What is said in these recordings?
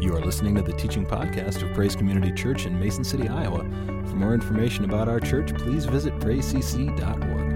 You are listening to the teaching podcast of Praise Community Church in Mason City, Iowa. For more information about our church, please visit praisecc.org.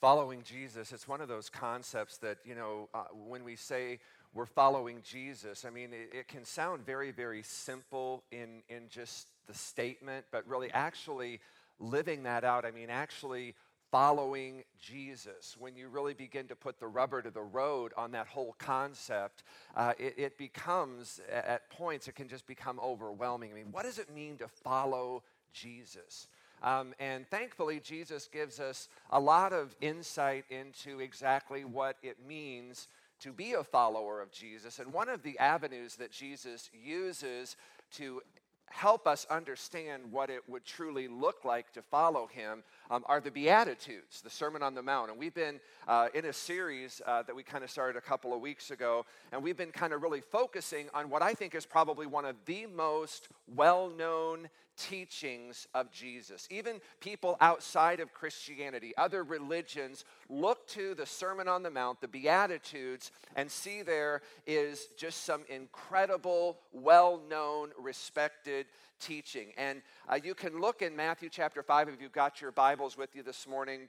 Following Jesus, it's one of those concepts that, you know, uh, when we say we're following Jesus, I mean, it, it can sound very, very simple in, in just the statement, but really actually living that out, I mean, actually following Jesus, when you really begin to put the rubber to the road on that whole concept, uh, it, it, becomes, at points, it can just become overwhelming. I mean, what does it mean to follow Jesus? Um, and thankfully, Jesus gives us a lot of insight into exactly what it means to be a follower of Jesus. And one of the avenues that Jesus uses to help us understand what it would truly look like to follow him um, are the Beatitudes, the Sermon on the Mount. And we've been uh, in a series uh, that we kind of started a couple of weeks ago, and we've been kind of really focusing on what I think is probably one of the most well known teachings of Jesus. Even people outside of Christianity, other religions, look to the Sermon on the Mount, the Beatitudes, and see there is just some incredible, well known, respected teaching. And uh, you can look in Matthew chapter 5 if you've got your Bibles with you this morning.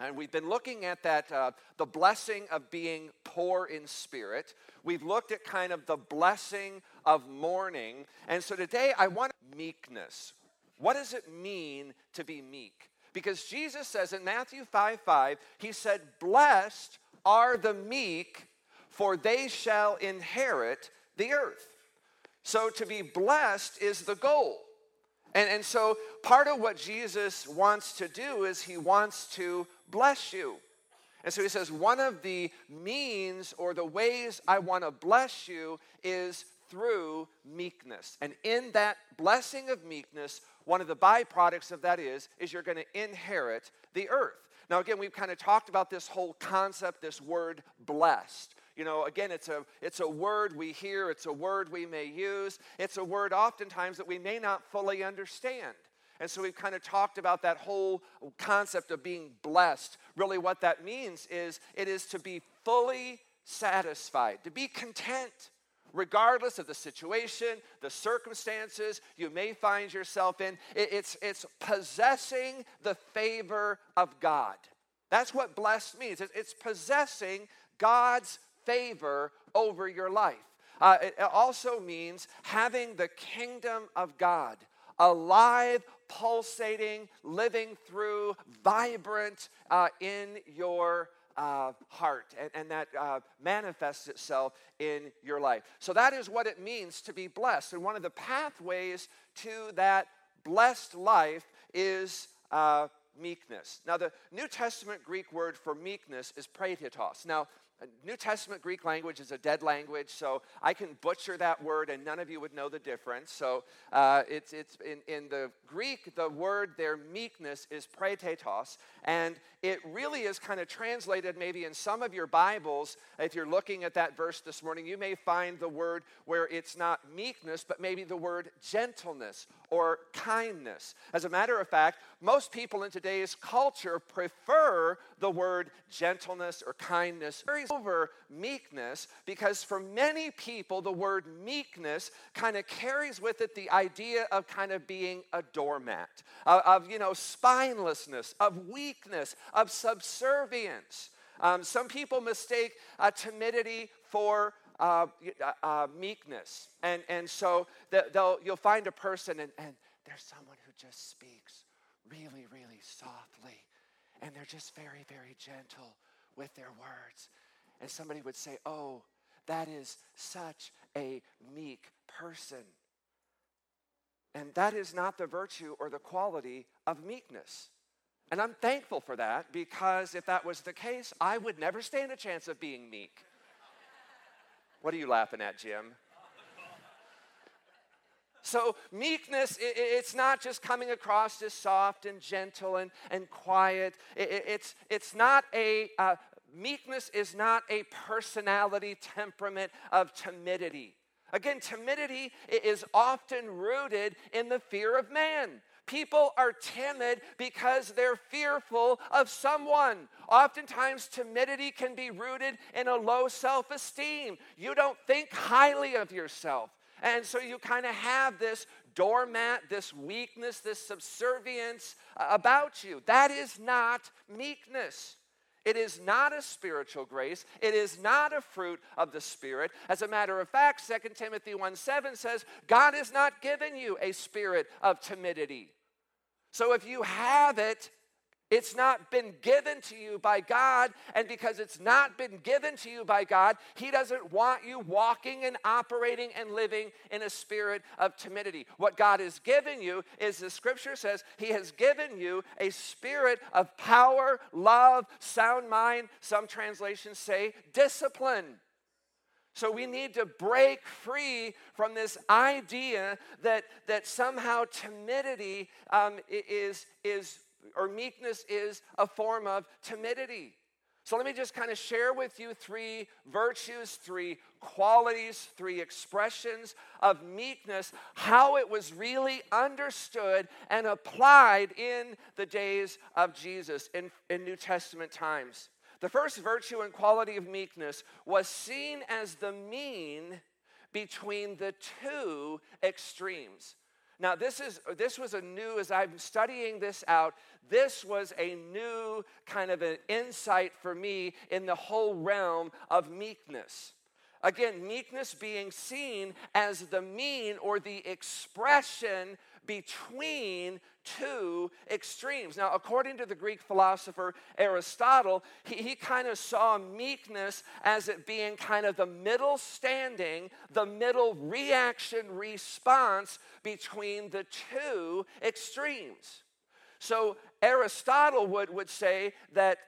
And we've been looking at that, uh, the blessing of being poor in spirit. We've looked at kind of the blessing of mourning. And so today I want meekness. What does it mean to be meek? Because Jesus says in Matthew 5 5, he said, Blessed are the meek, for they shall inherit the earth. So to be blessed is the goal. And, and so part of what Jesus wants to do is he wants to bless you. And so he says, one of the means or the ways I want to bless you is through meekness. And in that blessing of meekness, one of the byproducts of that is, is you're going to inherit the earth. Now, again, we've kind of talked about this whole concept, this word blessed. You know, again, it's a, it's a word we hear, it's a word we may use, it's a word oftentimes that we may not fully understand. And so we've kind of talked about that whole concept of being blessed. Really, what that means is it is to be fully satisfied, to be content, regardless of the situation, the circumstances you may find yourself in. It's, it's possessing the favor of God. That's what blessed means. It's possessing God's favor over your life. Uh, it also means having the kingdom of God alive, pulsating, living through, vibrant uh, in your uh, heart, and, and that uh, manifests itself in your life. So, that is what it means to be blessed. And one of the pathways to that blessed life is uh, meekness. Now, the New Testament Greek word for meekness is praetitos. Now, New Testament Greek language is a dead language, so I can butcher that word and none of you would know the difference. So uh, it's, it's in, in the Greek, the word their meekness is praetetos, and it really is kind of translated maybe in some of your Bibles. If you're looking at that verse this morning, you may find the word where it's not meekness, but maybe the word gentleness or kindness. As a matter of fact, most people in today's culture prefer the word gentleness or kindness over meekness because for many people, the word meekness kind of carries with it the idea of kind of being a doormat, of, of you know, spinelessness, of weakness, of subservience. Um, some people mistake uh, timidity for uh, uh, uh, meekness. And, and so they'll, you'll find a person, and, and there's someone who just speaks really, really softly. And they're just very, very gentle with their words. And somebody would say, Oh, that is such a meek person. And that is not the virtue or the quality of meekness. And I'm thankful for that because if that was the case, I would never stand a chance of being meek. What are you laughing at, Jim? So, meekness, it's not just coming across as soft and gentle and, and quiet. It's, it's not a, uh, meekness is not a personality temperament of timidity. Again, timidity is often rooted in the fear of man. People are timid because they're fearful of someone. Oftentimes, timidity can be rooted in a low self esteem. You don't think highly of yourself. And so you kind of have this doormat, this weakness, this subservience uh, about you. That is not meekness. It is not a spiritual grace. It is not a fruit of the Spirit. As a matter of fact, 2 Timothy 1 7 says, God has not given you a spirit of timidity. So if you have it, it's not been given to you by God, and because it's not been given to you by God, He doesn't want you walking and operating and living in a spirit of timidity. What God has given you is the scripture says He has given you a spirit of power, love, sound mind. Some translations say discipline. So we need to break free from this idea that, that somehow timidity um, is, is or meekness is a form of timidity. So let me just kind of share with you three virtues, three qualities, three expressions of meekness, how it was really understood and applied in the days of Jesus in, in New Testament times. The first virtue and quality of meekness was seen as the mean between the two extremes. Now, this, is, this was a new, as I'm studying this out, this was a new kind of an insight for me in the whole realm of meekness. Again, meekness being seen as the mean or the expression between two extremes. Now, according to the Greek philosopher Aristotle, he, he kind of saw meekness as it being kind of the middle standing, the middle reaction response between the two extremes. So, Aristotle would, would say that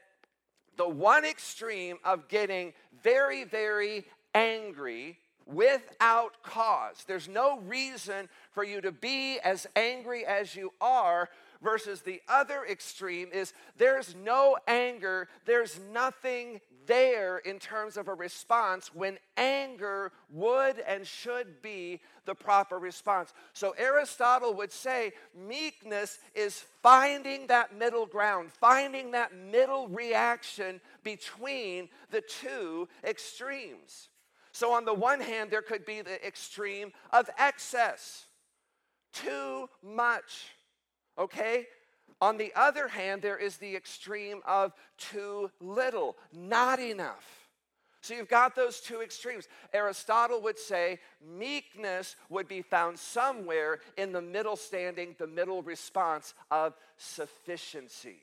the one extreme of getting very, very angry without cause. There's no reason for you to be as angry as you are, versus the other extreme is there's no anger, there's nothing there in terms of a response when anger would and should be the proper response. So Aristotle would say meekness is finding that middle ground, finding that middle reaction between the two extremes. So, on the one hand, there could be the extreme of excess, too much, okay? On the other hand, there is the extreme of too little, not enough. So you've got those two extremes. Aristotle would say meekness would be found somewhere in the middle standing, the middle response of sufficiency,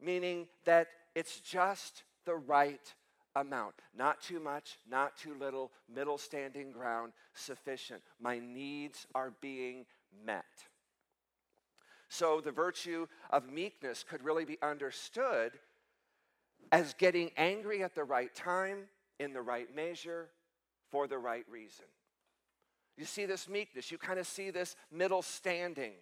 meaning that it's just the right amount. Not too much, not too little, middle standing ground, sufficient. My needs are being met. So the virtue of meekness could really be understood as getting angry at the right time, in the right measure, for the right reason. You see this meekness, you kind of see this middle standing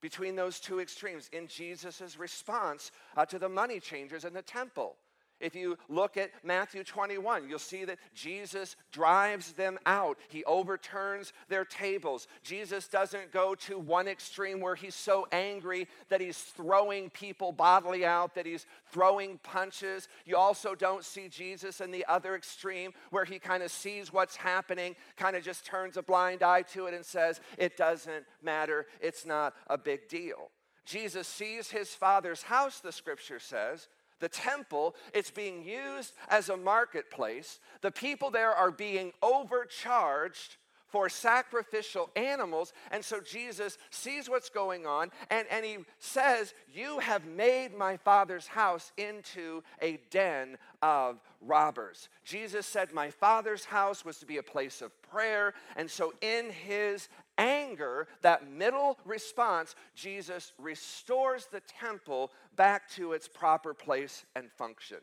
between those two extremes in Jesus' response uh, to the money changers in the temple. If you look at Matthew 21, you'll see that Jesus drives them out. He overturns their tables. Jesus doesn't go to one extreme where he's so angry that he's throwing people bodily out, that he's throwing punches. You also don't see Jesus in the other extreme where he kind of sees what's happening, kind of just turns a blind eye to it and says, It doesn't matter. It's not a big deal. Jesus sees his father's house, the scripture says, the temple, it's being used as a marketplace. The people there are being overcharged for sacrificial animals. And so Jesus sees what's going on and, and he says, You have made my father's house into a den of robbers. Jesus said, My father's house was to be a place of prayer. And so in his anger, that middle response, Jesus restores the temple back to its proper place and function.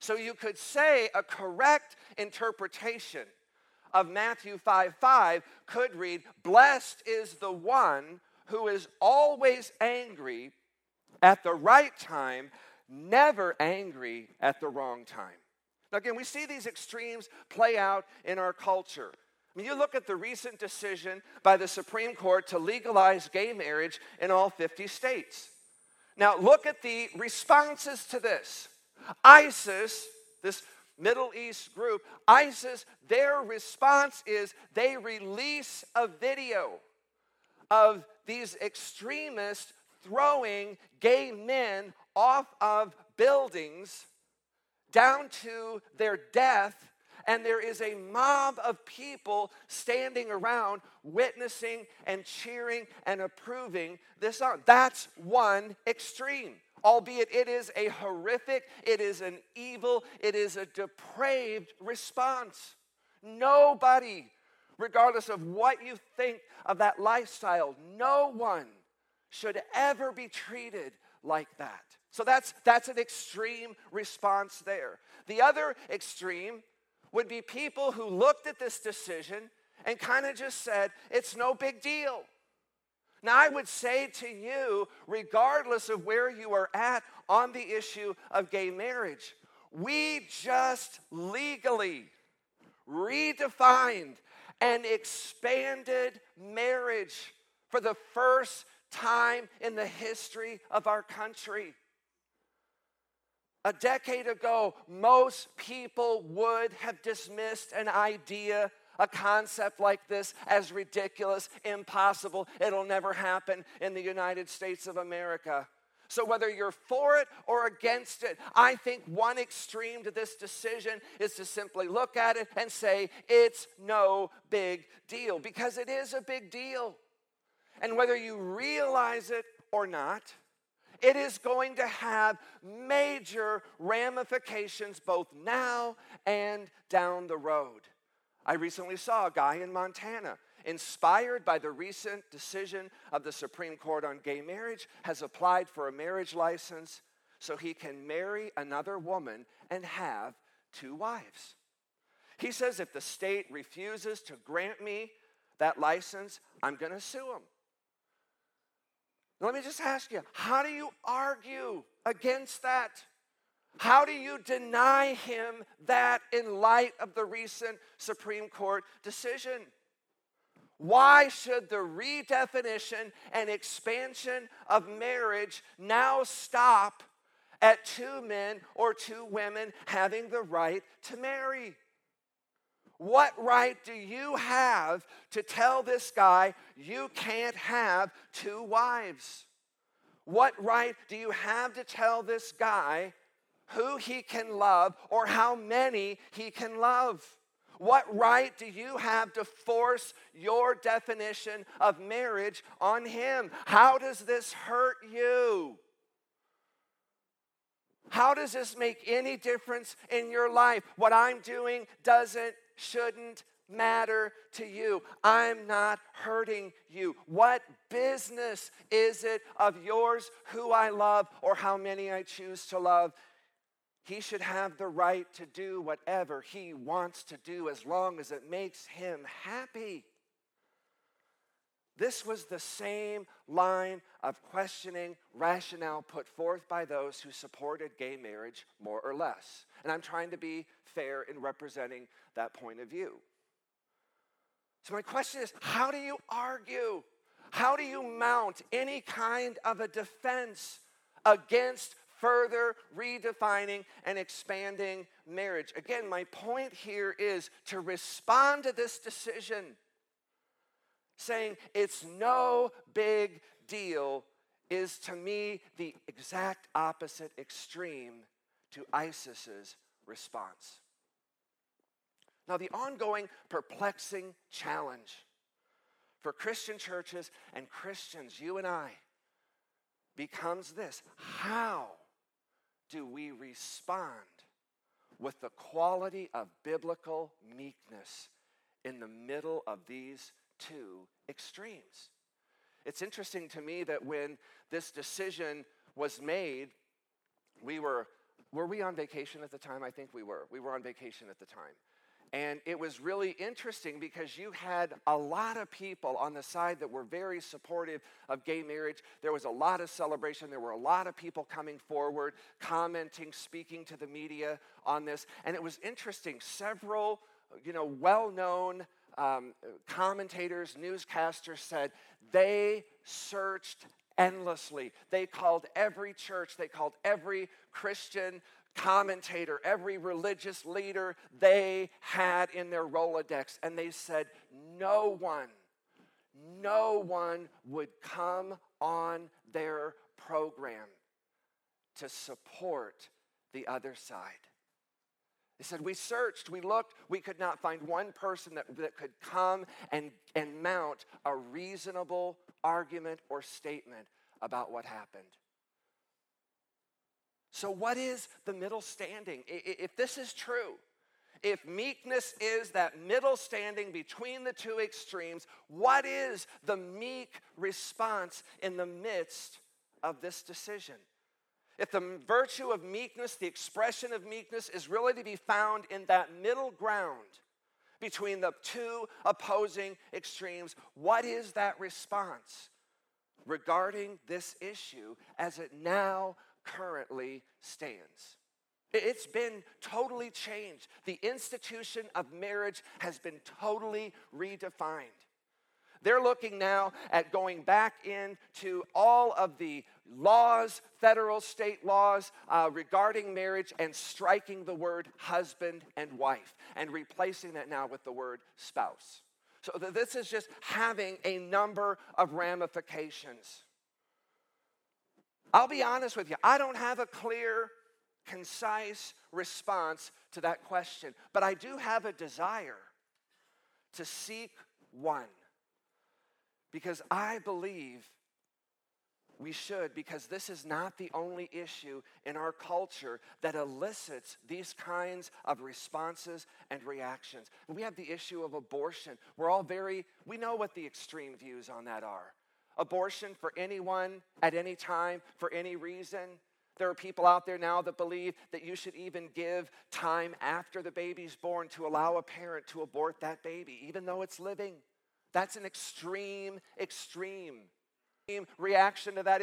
So you could say a correct interpretation of Matthew 5 5 could read, Blessed is the one who is always angry at the right time, never angry at the wrong time. Now, again, we see these extremes play out in our culture. You look at the recent decision by the Supreme Court to legalize gay marriage in all 50 states. Now, look at the responses to this. ISIS, this Middle East group, ISIS, their response is they release a video of these extremists throwing gay men off of buildings down to their death and there is a mob of people standing around witnessing and cheering and approving this song. That's one extreme. Albeit it is a horrific, it is an evil, it is a depraved response. Nobody, regardless of what you think of that lifestyle, no one should ever be treated like that. So that's, that's an extreme response there. The other extreme would be people who looked at this decision and kind of just said, it's no big deal. Now, I would say to you, regardless of where you are at on the issue of gay marriage, we just legally redefined and expanded marriage for the first time in the history of our country. A decade ago, most people would have dismissed an idea, a concept like this, as ridiculous, impossible. It'll never happen in the United States of America. So, whether you're for it or against it, I think one extreme to this decision is to simply look at it and say, it's no big deal, because it is a big deal. And whether you realize it or not, it is going to have major ramifications both now and down the road. I recently saw a guy in Montana, inspired by the recent decision of the Supreme Court on gay marriage, has applied for a marriage license so he can marry another woman and have two wives. He says if the state refuses to grant me that license, I'm going to sue him. Let me just ask you how do you argue against that? How do you deny him that in light of the recent Supreme Court decision? Why should the redefinition and expansion of marriage now stop at two men or two women having the right to marry? What right do you have to tell this guy you can't have two wives? What right do you have to tell this guy who he can love or how many he can love? What right do you have to force your definition of marriage on him? How does this hurt you? How does this make any difference in your life? What I'm doing doesn't shouldn't matter to you. I'm not hurting you. What business is it of yours who I love or how many I choose to love? He should have the right to do whatever he wants to do as long as it makes him happy. This was the same line of questioning rationale put forth by those who supported gay marriage more or less. And I'm trying to be fair in representing that point of view. So, my question is how do you argue? How do you mount any kind of a defense against further redefining and expanding marriage? Again, my point here is to respond to this decision saying it's no big deal is to me the exact opposite extreme to ISIS's response. Now, the ongoing perplexing challenge for Christian churches and Christians, you and I, becomes this how do we respond with the quality of biblical meekness in the middle of these two extremes? It's interesting to me that when this decision was made, we were, were we on vacation at the time? I think we were. We were on vacation at the time. And it was really interesting because you had a lot of people on the side that were very supportive of gay marriage. There was a lot of celebration. There were a lot of people coming forward, commenting, speaking to the media on this. And it was interesting. Several, you know, well known um, commentators, newscasters said they searched endlessly. They called every church, they called every Christian commentator, every religious leader they had in their Rolodex, and they said, No one, no one would come on their program to support the other side. They said, We searched, we looked, we could not find one person that, that could come and, and mount a reasonable argument or statement about what happened. So, what is the middle standing? If this is true, if meekness is that middle standing between the two extremes, what is the meek response in the midst of this decision? If the virtue of meekness, the expression of meekness, is really to be found in that middle ground between the two opposing extremes, what is that response regarding this issue as it now currently stands. It's been totally changed. The institution of marriage has been totally redefined. They're looking now at going back into all of the laws, federal, state laws uh, regarding marriage, and striking the word husband and wife and replacing that now with the word spouse. So this is just having a number of ramifications. I'll be honest with you, I don't have a clear, concise response to that question, but I do have a desire to seek one. Because I believe we should, because this is not the only issue in our culture that elicits these kinds of responses and reactions. We have the issue of abortion. We're all very, we know what the extreme views on that are abortion for anyone at any time for any reason. There are people out there now that believe that you should even give time after the baby's born to allow a parent to abort that baby, even though it's living. That's an extreme, extreme reaction to that.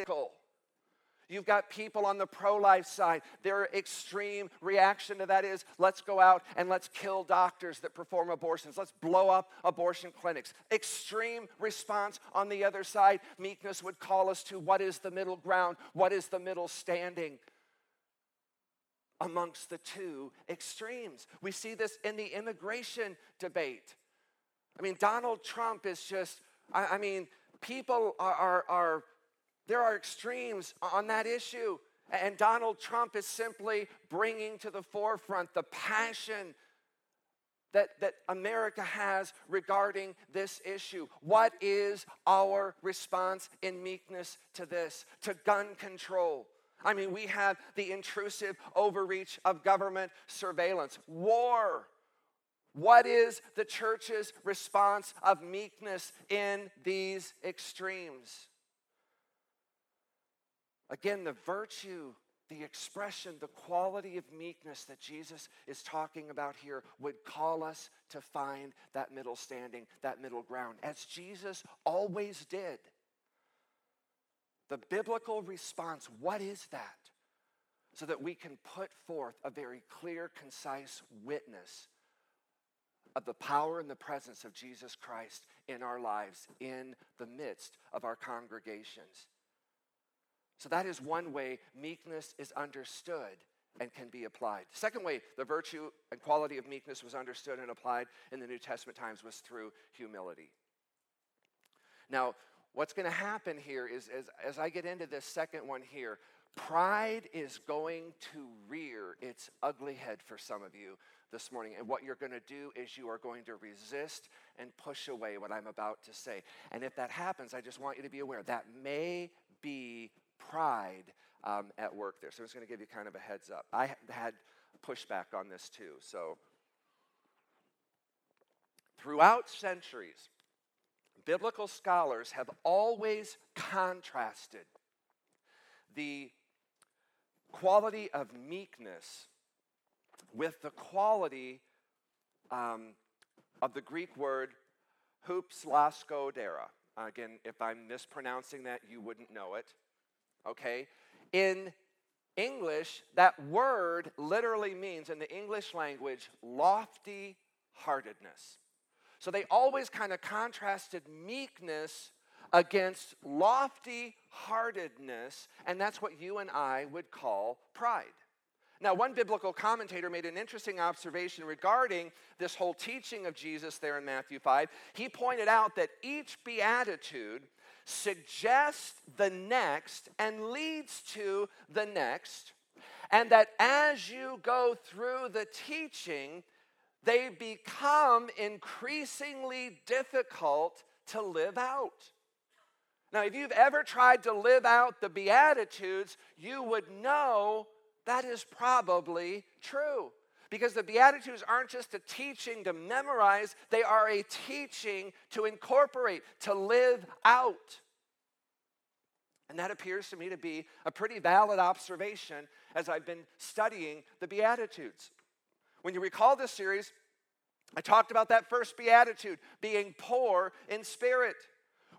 You've got people on the pro life side. Their extreme reaction to that is let's go out and let's kill doctors that perform abortions. Let's blow up abortion clinics. Extreme response on the other side. Meekness would call us to what is the middle ground? What is the middle standing? Amongst the two extremes. We see this in the immigration debate. I mean, Donald Trump is just, I, I mean, people are, are, are there are extremes on that issue. And Donald Trump is simply bringing to the forefront the passion that, that America has regarding this issue. What is our response in meekness to this, to gun control? I mean, we have the intrusive overreach of government surveillance, war. What is the church's response of meekness in these extremes? Again, the virtue, the expression, the quality of meekness that Jesus is talking about here would call us to find that middle standing, that middle ground, as Jesus always did. The biblical response, what is that? So that we can put forth a very clear, concise witness of the power and the presence of Jesus Christ in our lives, in the midst of our congregations. So that is one way meekness is understood and can be applied. Second way the virtue and quality of meekness was understood and applied in the New Testament times was through humility. Now, what's going to happen here is as, as I get into this second one here, pride is going to rear its ugly head for some of you this morning. And what you're going to do is you are going to resist and push away what I'm about to say. And if that happens, I just want you to be aware that may be pride um, at work there. So I'm just going to give you kind of a heads up. I had pushback on this too. So throughout centuries, biblical scholars have always contrasted the quality of meekness with the quality um, of the Greek word hupslaskodera. Again, if I'm mispronouncing that, you wouldn't know it. Okay? In English, that word literally means, in the English language, lofty heartedness. So they always kind of contrasted meekness against lofty heartedness, and that's what you and I would call pride. Now, one biblical commentator made an interesting observation regarding this whole teaching of Jesus there in Matthew 5. He pointed out that each beatitude suggests the next and leads to the next, and that as you go through the teaching, they become increasingly difficult to live out. Now, if you've ever tried to live out the Beatitudes, you would know that is probably true. Because the Beatitudes aren't just a teaching to memorize, they are a teaching to incorporate, to live out. And that appears to me to be a pretty valid observation as I've been studying the Beatitudes. When you recall this series, I talked about that first Beatitude, being poor in spirit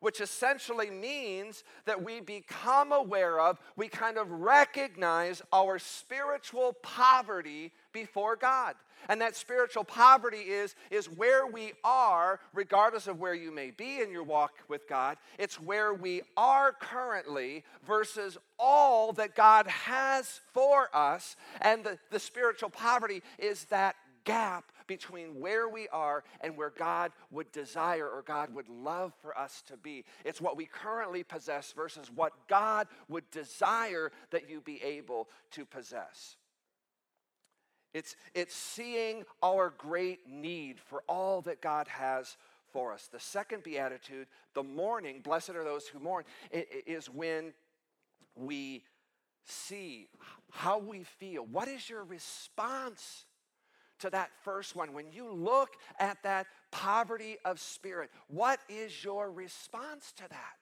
which essentially means that we become aware of, we kind of recognize our spiritual poverty before God. And that spiritual poverty is, is where we are, regardless of where you may be in your walk with God. It's where we are currently versus all that God has for us. And the, the spiritual poverty is that gap between where we are and where God would desire or God would love for us to be. It's what we currently possess versus what God would desire that you be able to possess. It's, it's seeing our great need for all that God has for us. The second beatitude, the mourning, blessed are those who mourn, is when we see how we feel. What is your response to that first one, when you look at that poverty of spirit, what is your response to that?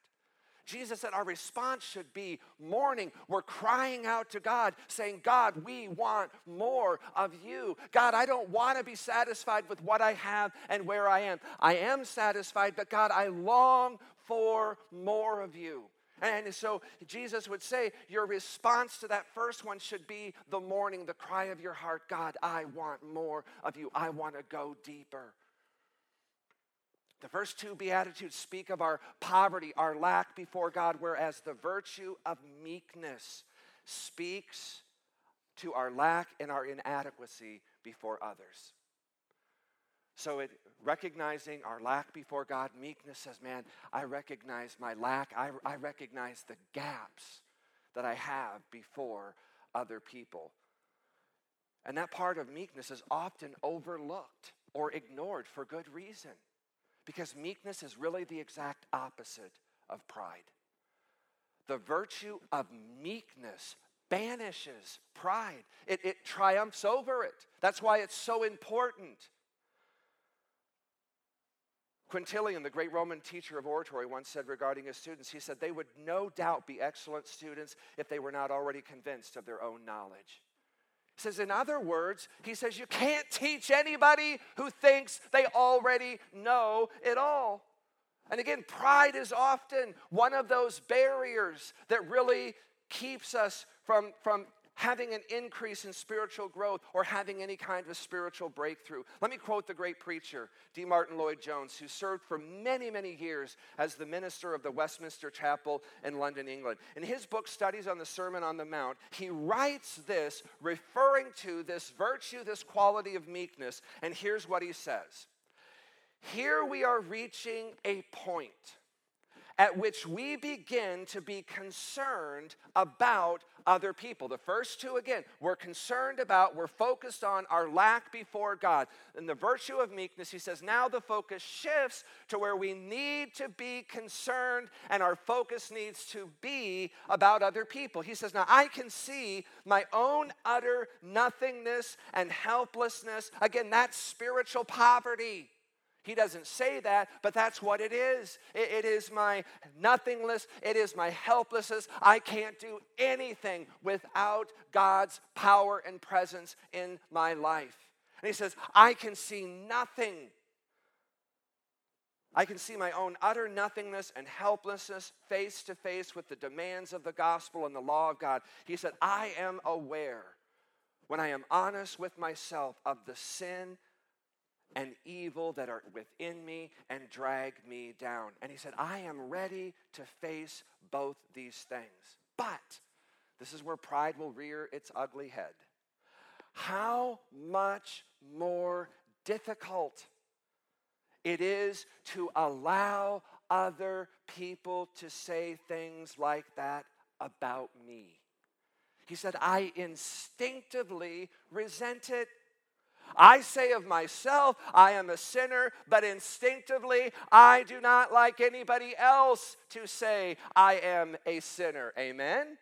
Jesus said our response should be mourning. We're crying out to God, saying, God, we want more of you. God, I don't want to be satisfied with what I have and where I am. I am satisfied, but God, I long for more of you. And so Jesus would say, Your response to that first one should be the mourning, the cry of your heart God, I want more of you. I want to go deeper. The first two Beatitudes speak of our poverty, our lack before God, whereas the virtue of meekness speaks to our lack and our inadequacy before others. So it recognizing our lack before God, meekness says, Man, I recognize my lack. I, I recognize the gaps that I have before other people. And that part of meekness is often overlooked or ignored for good reason. Because meekness is really the exact opposite of pride. The virtue of meekness banishes pride, it, it triumphs over it. That's why it's so important Quintilian, the great Roman teacher of oratory, once said regarding his students, he said, they would no doubt be excellent students if they were not already convinced of their own knowledge. He says, in other words, he says, you can't teach anybody who thinks they already know it all. And again, pride is often one of those barriers that really keeps us from, from having an increase in spiritual growth or having any kind of spiritual breakthrough. Let me quote the great preacher, D. Martyn Lloyd Jones, who served for many, many years as the minister of the Westminster Chapel in London, England. In his book, Studies on the Sermon on the Mount, he writes this referring to this virtue, this quality of meekness, and here's what he says Here we are reaching a point at which we begin to be concerned about other people. The first two, again, we're concerned about, we're focused on our lack before God. And the virtue of meekness, he says, now the focus shifts to where we need to be concerned and our focus needs to be about other people. He says, now I can see my own utter nothingness and helplessness. Again, that's spiritual poverty. He doesn't say that, but that's what it is. It, it is my nothingness, it is my helplessness. I can't do anything without God's power and presence in my life. And he says, I can see nothing. I can see my own utter nothingness and helplessness face to face with the demands of the gospel and the law of God. He said, I am aware when I am honest with myself of the sin and evil that are within me and drag me down. And he said, I am ready to face both these things. But this is where pride will rear its ugly head. How much more difficult it is to allow other people to say things like that about me. He said, I instinctively resent it. I say of myself, I am a sinner, but instinctively, I do not like anybody else to say, I am a sinner. Amen?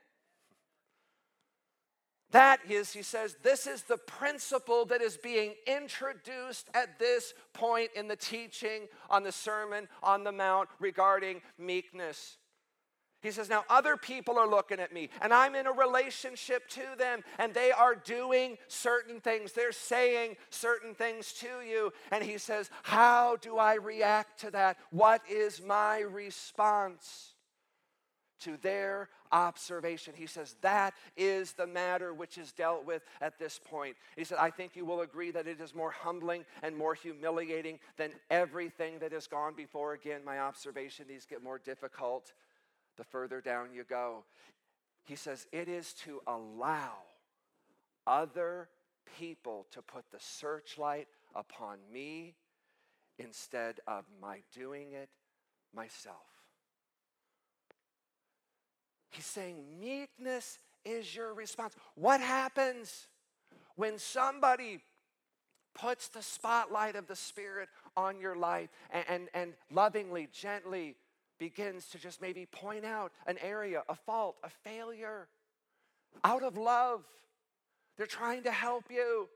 That is, he says, this is the principle that is being introduced at this point in the teaching on the Sermon on the Mount regarding meekness. He says, Now other people are looking at me, and I'm in a relationship to them, and they are doing certain things. They're saying certain things to you. And he says, How do I react to that? What is my response? to their observation. He says that is the matter which is dealt with at this point. He said, I think you will agree that it is more humbling and more humiliating than everything that has gone before. Again, my observation, these get more difficult the further down you go. He says, it is to allow other people to put the searchlight upon me instead of my doing it myself. He's saying meekness is your response. What happens when somebody puts the spotlight of the Spirit on your life and, and, and, lovingly, gently begins to just maybe point out an area, a fault, a failure out of love? They're trying to help you.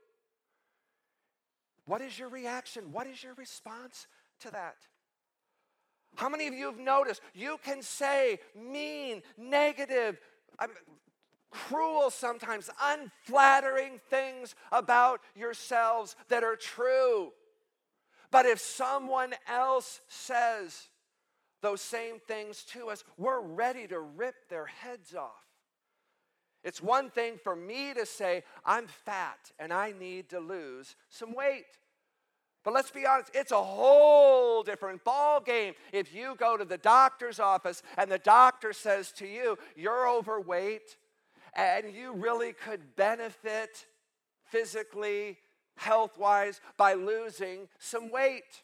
What is your reaction? What is your response to that? How many of you have noticed you can say mean, negative, um, cruel, sometimes unflattering things about yourselves that are true? But if someone else says those same things to us, we're ready to rip their heads off. It's one thing for me to say, I'm fat and I need to lose some weight. But let's be honest, it's a whole different ball game if you go to the doctor's office and the doctor says to you, "You're overweight and you really could benefit physically, health-wise by losing some weight."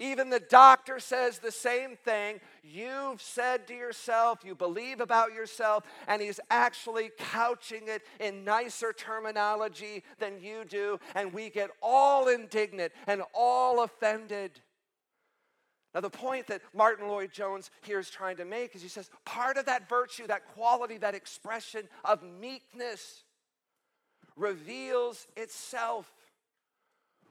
Even the doctor says the same thing. You've said to yourself, you believe about yourself, and he's actually couching it in nicer terminology than you do, and we get all indignant and all offended. Now, the point that Martyn Lloyd-Jones here is trying to make is he says part of that virtue, that quality, that expression of meekness reveals itself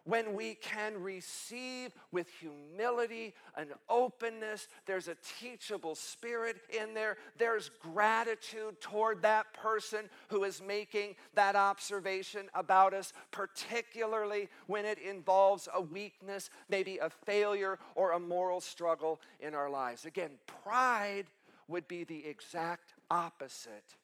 when we can receive with humility and openness. There's a teachable spirit in there. There's gratitude toward that person who is making that observation about us, particularly when it involves a weakness, maybe a failure or a moral struggle in our lives. Again, pride would be the exact opposite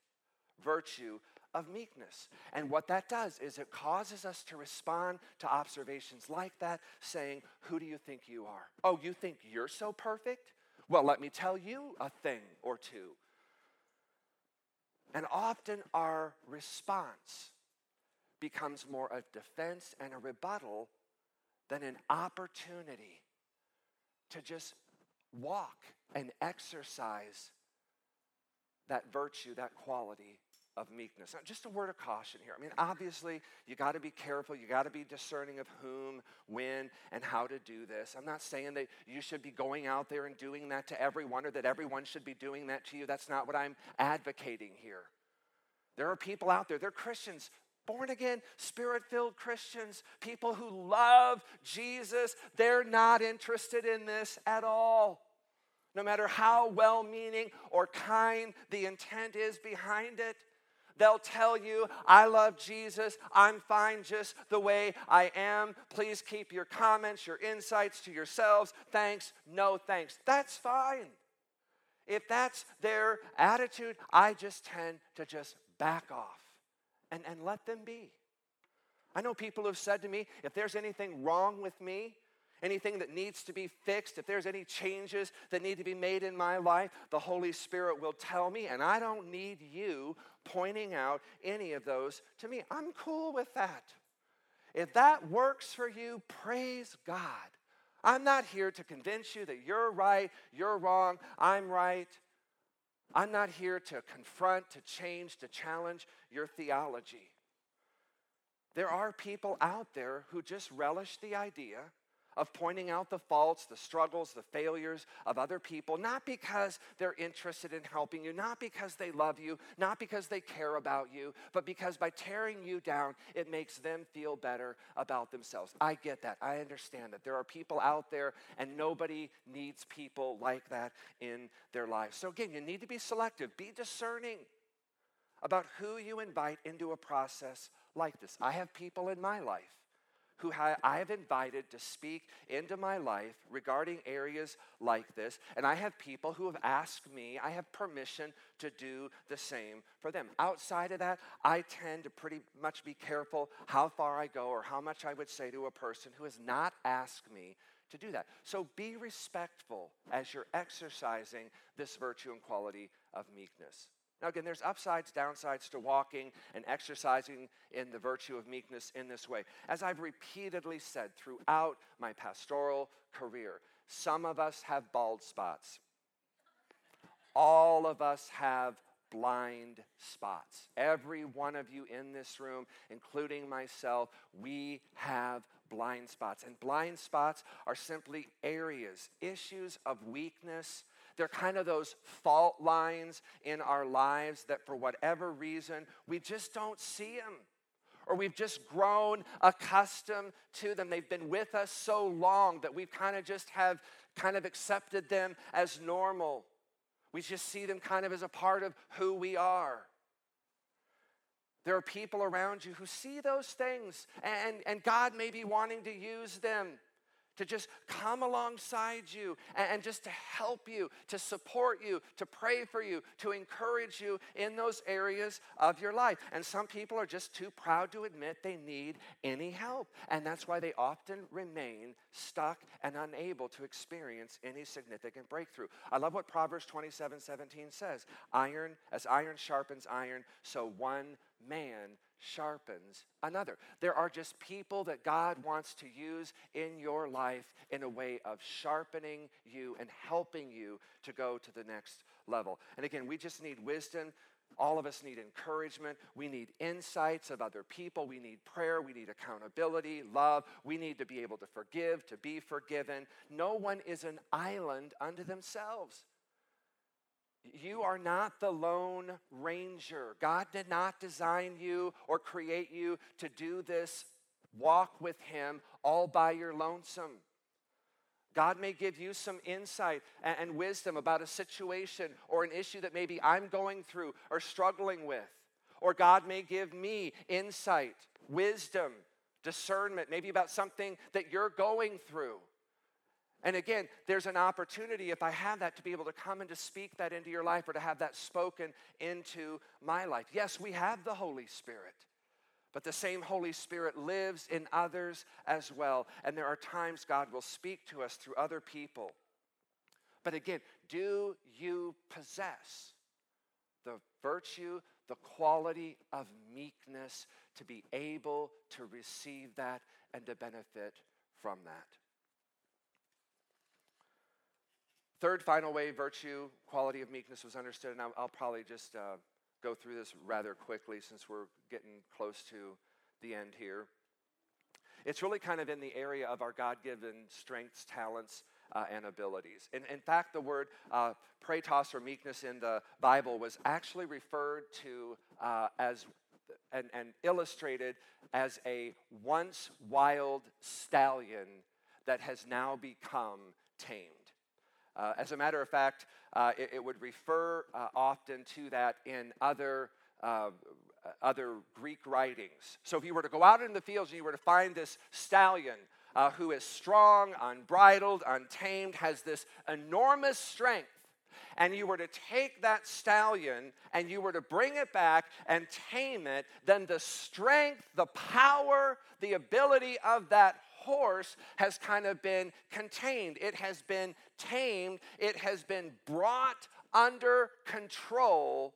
virtue of meekness. And what that does is it causes us to respond to observations like that, saying, Who do you think you are? Oh, you think you're so perfect? Well, let me tell you a thing or two. And often our response becomes more a defense and a rebuttal than an opportunity to just walk and exercise that virtue, that quality of meekness. Now, just a word of caution here. I mean, obviously, you got to be careful. You got to be discerning of whom, when, and how to do this. I'm not saying that you should be going out there and doing that to everyone or that everyone should be doing that to you. That's not what I'm advocating here. There are people out there, they're Christians, born again, spirit filled Christians, people who love Jesus. They're not interested in this at all. No matter how well meaning or kind the intent is behind it, They'll tell you, I love Jesus. I'm fine just the way I am. Please keep your comments, your insights to yourselves. Thanks, no thanks. That's fine. If that's their attitude, I just tend to just back off and, and let them be. I know people have said to me, if there's anything wrong with me, anything that needs to be fixed, if there's any changes that need to be made in my life, the Holy Spirit will tell me, and I don't need you pointing out any of those to me. I'm cool with that. If that works for you, praise God. I'm not here to convince you that you're right, you're wrong, I'm right. I'm not here to confront, to change, to challenge your theology. There are people out there who just relish the idea of pointing out the faults, the struggles, the failures of other people, not because they're interested in helping you, not because they love you, not because they care about you, but because by tearing you down, it makes them feel better about themselves. I get that. I understand that. There are people out there, and nobody needs people like that in their lives. So, again, you need to be selective, be discerning about who you invite into a process like this. I have people in my life who I have invited to speak into my life regarding areas like this. And I have people who have asked me, I have permission to do the same for them. Outside of that, I tend to pretty much be careful how far I go or how much I would say to a person who has not asked me to do that. So be respectful as you're exercising this virtue and quality of meekness. Now, again, there's upsides, downsides to walking and exercising in the virtue of meekness in this way. As I've repeatedly said throughout my pastoral career, some of us have bald spots. All of us have blind spots. Every one of you in this room, including myself, we have blind spots. And blind spots are simply areas, issues of weakness they're kind of those fault lines in our lives that for whatever reason we just don't see them. Or we've just grown accustomed to them. They've been with us so long that we've kind of just have kind of accepted them as normal. We just see them kind of as a part of who we are. There are people around you who see those things, and, and God may be wanting to use them to just come alongside you and, just to help you, to support you, to pray for you, to encourage you in those areas of your life. And some people are just too proud to admit they need any help. And that's why they often remain stuck and unable to experience any significant breakthrough. I love what Proverbs 27 17 says Iron, as iron sharpens iron, so one man sharpens another. There are just people that God wants to use in your life in a way of sharpening you and helping you to go to the next level. And again, we just need wisdom. All of us need encouragement. We need insights of other people. We need prayer. We need accountability, love. We need to be able to forgive, to be forgiven. No one is an island unto themselves. You are not the lone ranger. God did not design you or create you to do this walk with Him all by your lonesome. God may give you some insight and, wisdom about a situation or an issue that maybe I'm going through or struggling with. Or God may give me insight, wisdom, discernment, maybe about something that you're going through. And again, there's an opportunity if I have that to be able to come and to speak that into your life or to have that spoken into my life. Yes, we have the Holy Spirit, but the same Holy Spirit lives in others as well. And there are times God will speak to us through other people. But again, do you possess the virtue, the quality of meekness to be able to receive that and to benefit from that? Third, final way virtue, quality of meekness was understood, and I'll, I'll probably just uh, go through this rather quickly since we're getting close to the end here. It's really kind of in the area of our God given strengths, talents, uh, and abilities. In, in fact, the word uh, praetos or meekness in the Bible was actually referred to uh, as and, and illustrated as a once wild stallion that has now become tamed. Uh, as a matter of fact, uh, it, it, would refer uh, often to that in other uh, other Greek writings. So if you were to go out in the fields and you were to find this stallion uh, who is strong, unbridled, untamed, has this enormous strength, and you were to take that stallion and you were to bring it back and tame it, then the strength, the power, the ability of that horse has kind of been contained. It has been tamed. It has been brought under control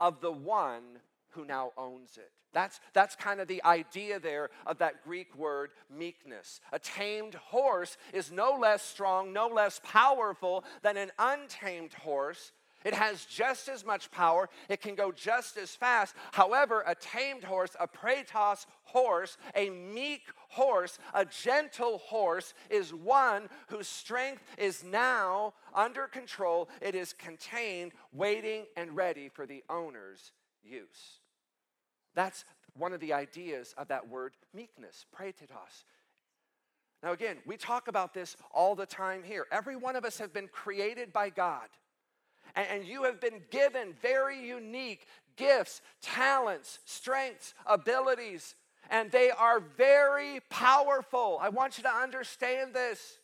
of the one who now owns it. That's, that's kind of the idea there of that Greek word meekness. A tamed horse is no less strong, no less powerful than an untamed horse. It has just as much power, it can go just as fast. However, a tamed horse, a praetos horse, a meek horse, a gentle horse, is one whose strength is now under control. It is contained, waiting and ready for the owner's use. That's one of the ideas of that word meekness, praetos. Now, again, we talk about this all the time here. Every one of us have been created by God, and you have been given very unique gifts, talents, strengths, abilities, and they are very powerful. I want you to understand this.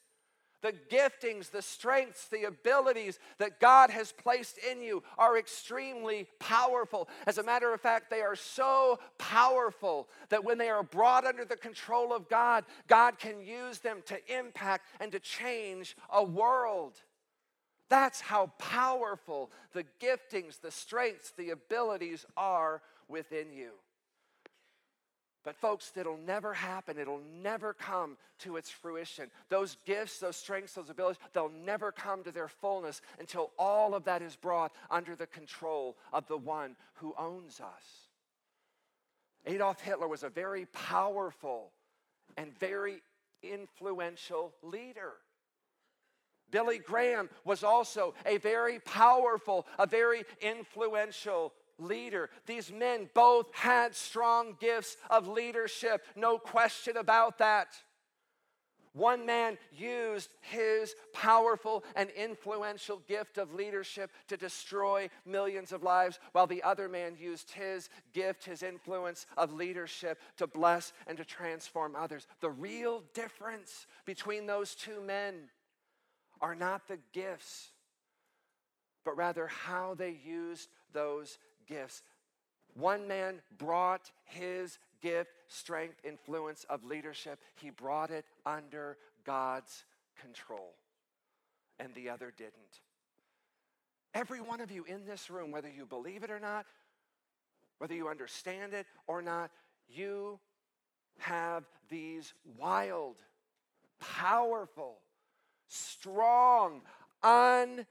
The giftings, the strengths, the abilities that God has placed in you are extremely powerful. As a matter of fact, they are so powerful that when they are brought under the control of God, God can use them to impact and to change a world. That's how powerful the giftings, the strengths, the abilities are within you. But, folks, it'll never happen. It'll never come to its fruition. Those gifts, those strengths, those abilities, they'll never come to their fullness until all of that is brought under the control of the one who owns us. Adolf Hitler was a very powerful and very influential leader. Billy Graham was also a very powerful, a very influential leader. These men both had strong gifts of leadership, no question about that. One man used his powerful and influential gift of leadership to destroy millions of lives, while the other man used his gift, his influence of leadership to bless and to transform others. The real difference between those two men are not the gifts, but rather how they used those gifts. One man brought his gift, strength, influence of leadership, he brought it under God's control, and the other didn't. Every one of you in this room, whether you believe it or not, whether you understand it or not, you have these wild, powerful, strong, untamed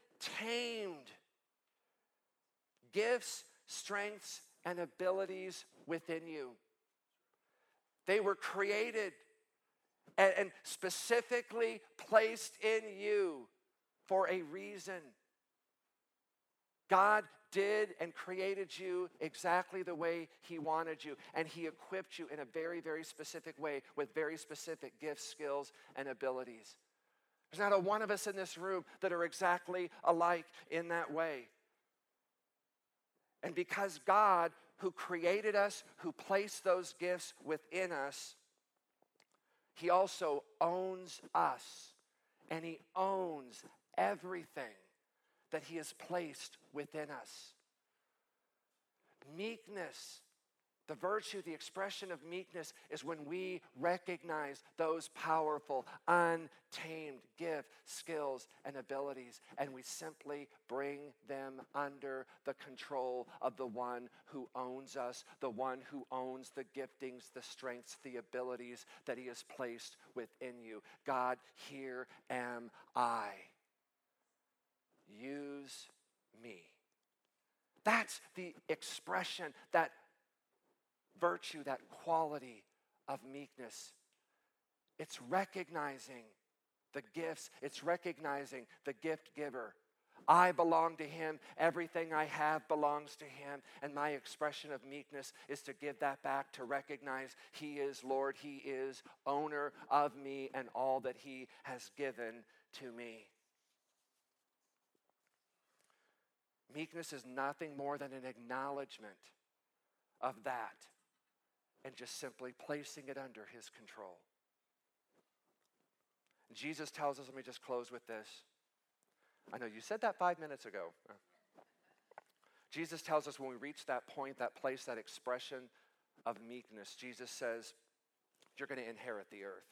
gifts strengths, and abilities within you. They were created and, and specifically placed in you for a reason. God did and created you exactly the way He wanted you, and He equipped you in a very, very specific way with very specific gifts, skills, and abilities. There's not a one of us in this room that are exactly alike in that way. And because God, who created us, who placed those gifts within us, He also owns us. And He owns everything that He has placed within us. Meekness the virtue, the expression of meekness is when we recognize those powerful, untamed gifts, skills, and abilities, and we simply bring them under the control of the one who owns us, the one who owns the giftings, the strengths, the abilities that He has placed within you. God, here am I. Use me. That's the expression, that virtue, that quality of meekness. It's recognizing the gifts, it's recognizing the gift giver. I belong to him. Everything I have belongs to him. And my expression of meekness is to give that back, to recognize he is Lord, he is owner of me and all that he has given to me. Meekness is nothing more than an acknowledgement of that and just simply placing it under his control. Jesus tells us, let me just close with this. I know you said that five minutes ago. Jesus tells us when we reach that point, that place, that expression of meekness, Jesus says, You're going to inherit the earth.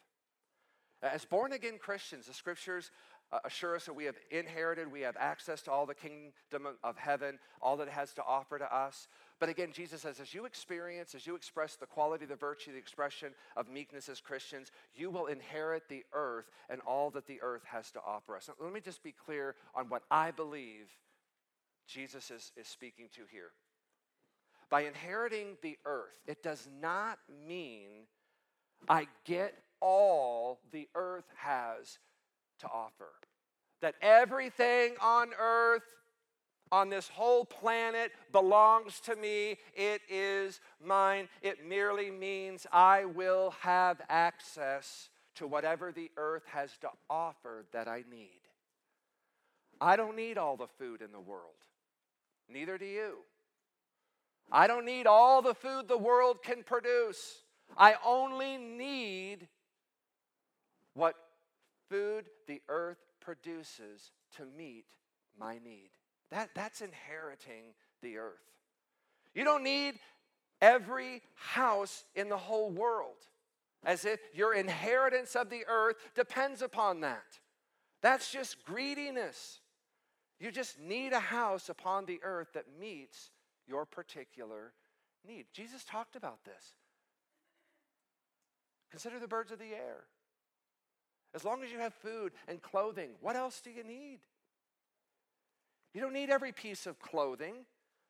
As born again Christians, the scriptures uh, assure us that we have inherited, we have access to all the kingdom of heaven, all that it has to offer to us. But again, Jesus says, as you experience, as you express the quality, the virtue, the expression of meekness as Christians, you will inherit the earth and all that the earth has to offer us. Now, let me just be clear on what I believe Jesus is, is speaking to here. By inheriting the earth, it does not mean I get all the earth has to offer. That everything on earth, on this whole planet, belongs to me. It is mine. It merely means I will have access to whatever the earth has to offer that I need. I don't need all the food in the world. Neither do you. I don't need all the food the world can produce. I only need what food the earth produces to meet my need. That, that's inheriting the earth. You don't need every house in the whole world, as if your inheritance of the earth depends upon that. That's just greediness. You just need a house upon the earth that meets your particular need. Jesus talked about this. Consider the birds of the air. As long as you have food and clothing, what else do you need? You don't need every piece of clothing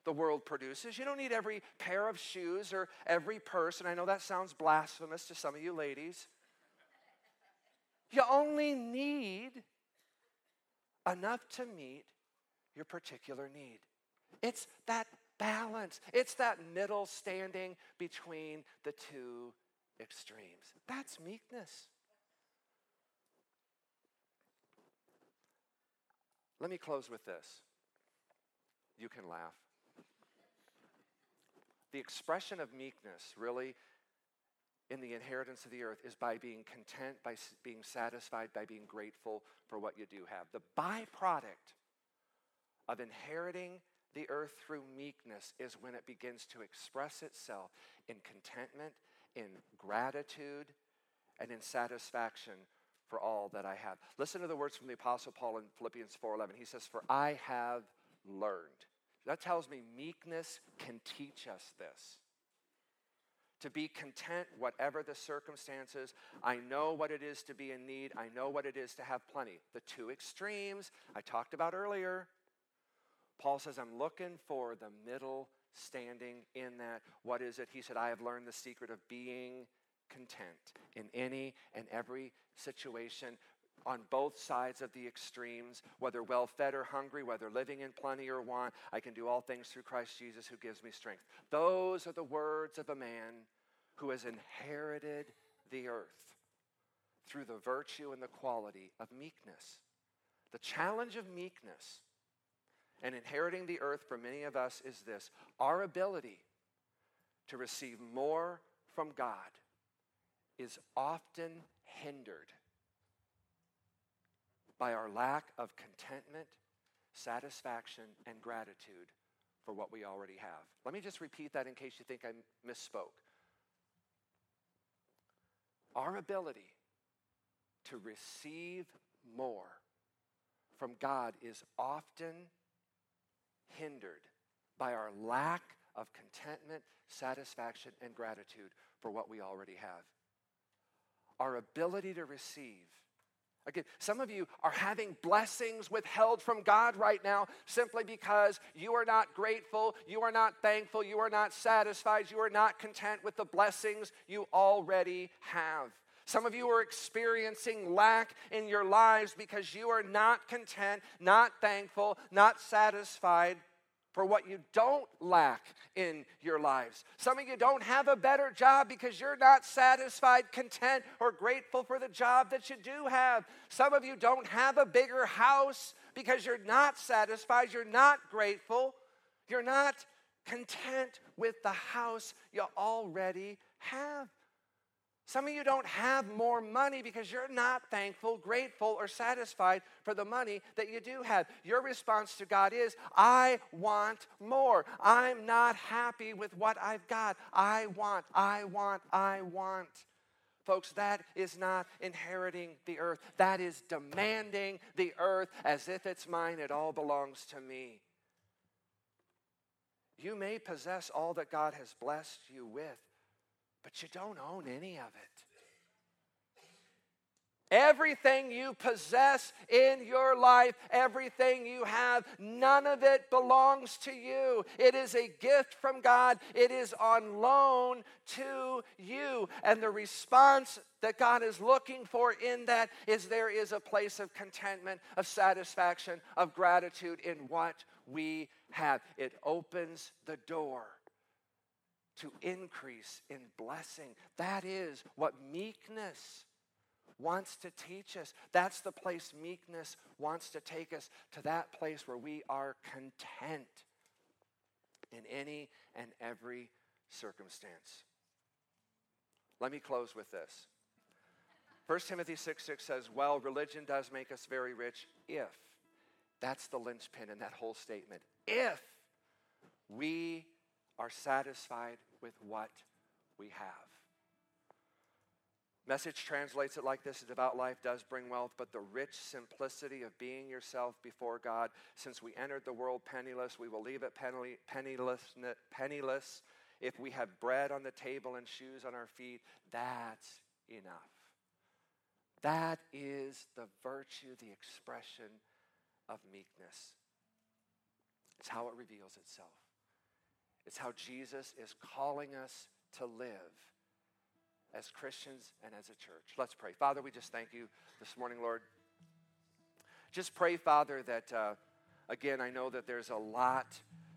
the world produces. You don't need every pair of shoes or every purse. And I know that sounds blasphemous to some of you ladies. You only need enough to meet your particular need. It's that balance, it's that middle standing between the two extremes. That's meekness. Let me close with this. You can laugh. The expression of meekness, really, in the inheritance of the earth, is by being content, by being satisfied, by being grateful for what you do have. The byproduct of inheriting the earth through meekness is when it begins to express itself in contentment, in gratitude, and in satisfaction for all that I have. Listen to the words from the apostle Paul in Philippians 4:11. He says, "For I have learned." That tells me meekness can teach us this. To be content, whatever the circumstances. I know what it is to be in need. I know what it is to have plenty. The two extremes I talked about earlier. Paul says, I'm looking for the middle standing in that. What is it? He said, I have learned the secret of being content in any and every situation on both sides of the extremes, whether well fed or hungry, whether living in plenty or want, I can do all things through Christ Jesus who gives me strength. Those are the words of a man who has inherited the earth through the virtue and the quality of meekness. The challenge of meekness and inheriting the earth for many of us is this our ability to receive more from God is often hindered by our lack of contentment, satisfaction, and gratitude for what we already have. Let me just repeat that in case you think I misspoke. Our ability to receive more from God is often hindered by our lack of contentment, satisfaction, and gratitude for what we already have our ability to receive. Again, some of you are having blessings withheld from God right now simply because you are not grateful, you are not thankful, you are not satisfied, you are not content with the blessings you already have. Some of you are experiencing lack in your lives because you are not content, not thankful, not satisfied for what you don't lack in your lives. Some of you don't have a better job because you're not satisfied, content, or grateful for the job that you do have. Some of you don't have a bigger house because you're not satisfied, you're not grateful, you're not content with the house you already have. Some of you don't have more money because you're not thankful, grateful, or satisfied for the money that you do have. Your response to God is, I want more. I'm not happy with what I've got. I want, I want, I want. Folks, that is not inheriting the earth. That is demanding the earth as if it's mine. It all belongs to me. You may possess all that God has blessed you with, but you don't own any of it. Everything you possess in your life, everything you have, none of it belongs to you. It is a gift from God, it is on loan to you. And the response that God is looking for in that is there is a place of contentment, of satisfaction, of gratitude in what we have. It opens the door to increase in blessing. That is what meekness wants to teach us. That's the place meekness wants to take us to that place where we are content in any and every circumstance. Let me close with this. 1 Timothy 6 6 says, Well, religion does make us very rich if, that's the linchpin in that whole statement, if we are satisfied with what we have. Message translates it like this A devout life does bring wealth, but the rich simplicity of being yourself before God. Since we entered the world penniless, we will leave it penniless. penniless. If we have bread on the table and shoes on our feet, that's enough. That is the virtue, the expression of meekness. It's how it reveals itself. It's how Jesus is calling us to live as Christians and as a church. Let's pray. Father, we just thank you this morning, Lord. Just pray, Father, that, uh, again, I know that there's a lot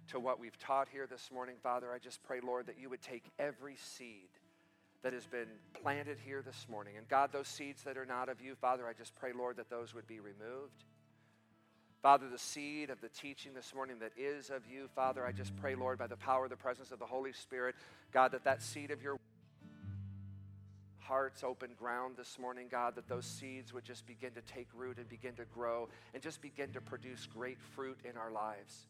to what we've taught here this morning, Father. I just pray, Lord, that you would take every seed that has been planted here this morning. And God, those seeds that are not of you, Father, I just pray, Lord, that those would be removed. Father, the seed of the teaching this morning that is of you, Father, I just pray, Lord, by the power of the presence of the Holy Spirit, God, that that seed of your hearts, open ground this morning, God, that those seeds would just begin to take root and begin to grow and just begin to produce great fruit in our lives.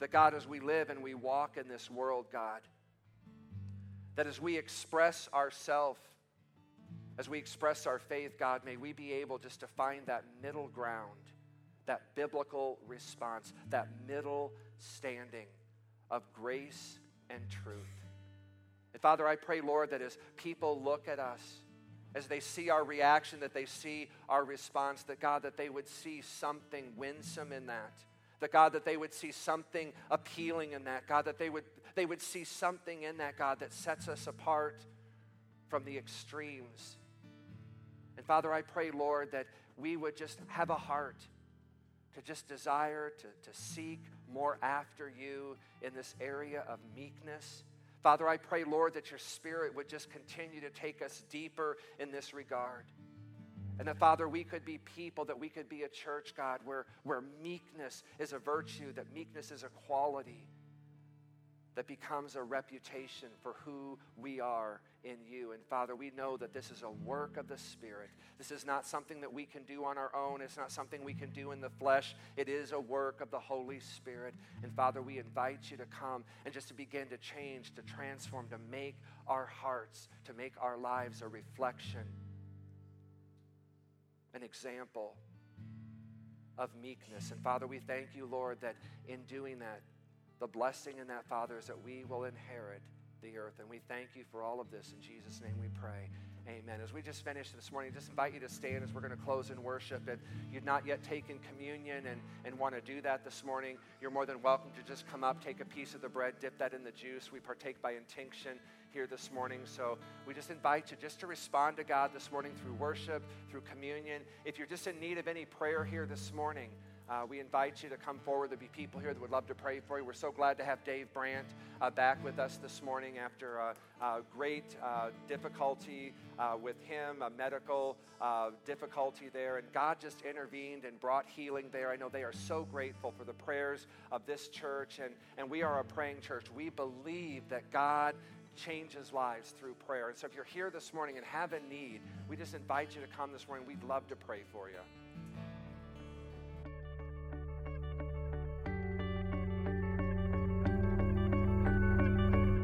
That, God, as we live and we walk in this world, God, that as we express ourselves, as we express our faith, God, may we be able just to find that middle ground, that biblical response, that middle standing of grace and truth. And Father, I pray, Lord, that as people look at us, as they see our reaction, that they see our response, that God, that they would see something winsome in that. That God, that they would see something appealing in that. God, that they would, they would see something in that, God, that sets us apart from the extremes. And Father, I pray, Lord, that we would just have a heart to just desire to, to seek more after you in this area of meekness Father, I pray, Lord, that your Spirit would just continue to take us deeper in this regard. And that, Father, we could be people, that we could be a church, God, where, where meekness is a virtue, that meekness is a quality that becomes a reputation for who we are in you. And Father, we know that this is a work of the Spirit. This is not something that we can do on our own, it's not something we can do in the flesh. It is a work of the Holy Spirit. And Father, we invite you to come and just to begin to change, to transform, to make our hearts, to make our lives a reflection, an example of meekness. And Father, we thank you, Lord, that in doing that, the blessing in that, Father, is that we will inherit the earth. And we thank you for all of this. In Jesus' name we pray. Amen. As we just finished this morning, just invite you to stand as we're going to close in worship. If you've not yet taken communion and, and want to do that this morning, you're more than welcome to just come up, take a piece of the bread, dip that in the juice. We partake by intinction here this morning. So we just invite you just to respond to God this morning through worship, through communion. If you're just in need of any prayer here this morning, uh, we invite you to come forward. There'll be people here that would love to pray for you. We're so glad to have Dave Brandt uh, back with us this morning after a, a great uh, difficulty uh, with him, a medical uh, difficulty there. And God just intervened and brought healing there. I know they are so grateful for the prayers of this church, and, and we are a praying church. We believe that God changes lives through prayer. And so if you're here this morning and have a need, we just invite you to come this morning. We'd love to pray for you.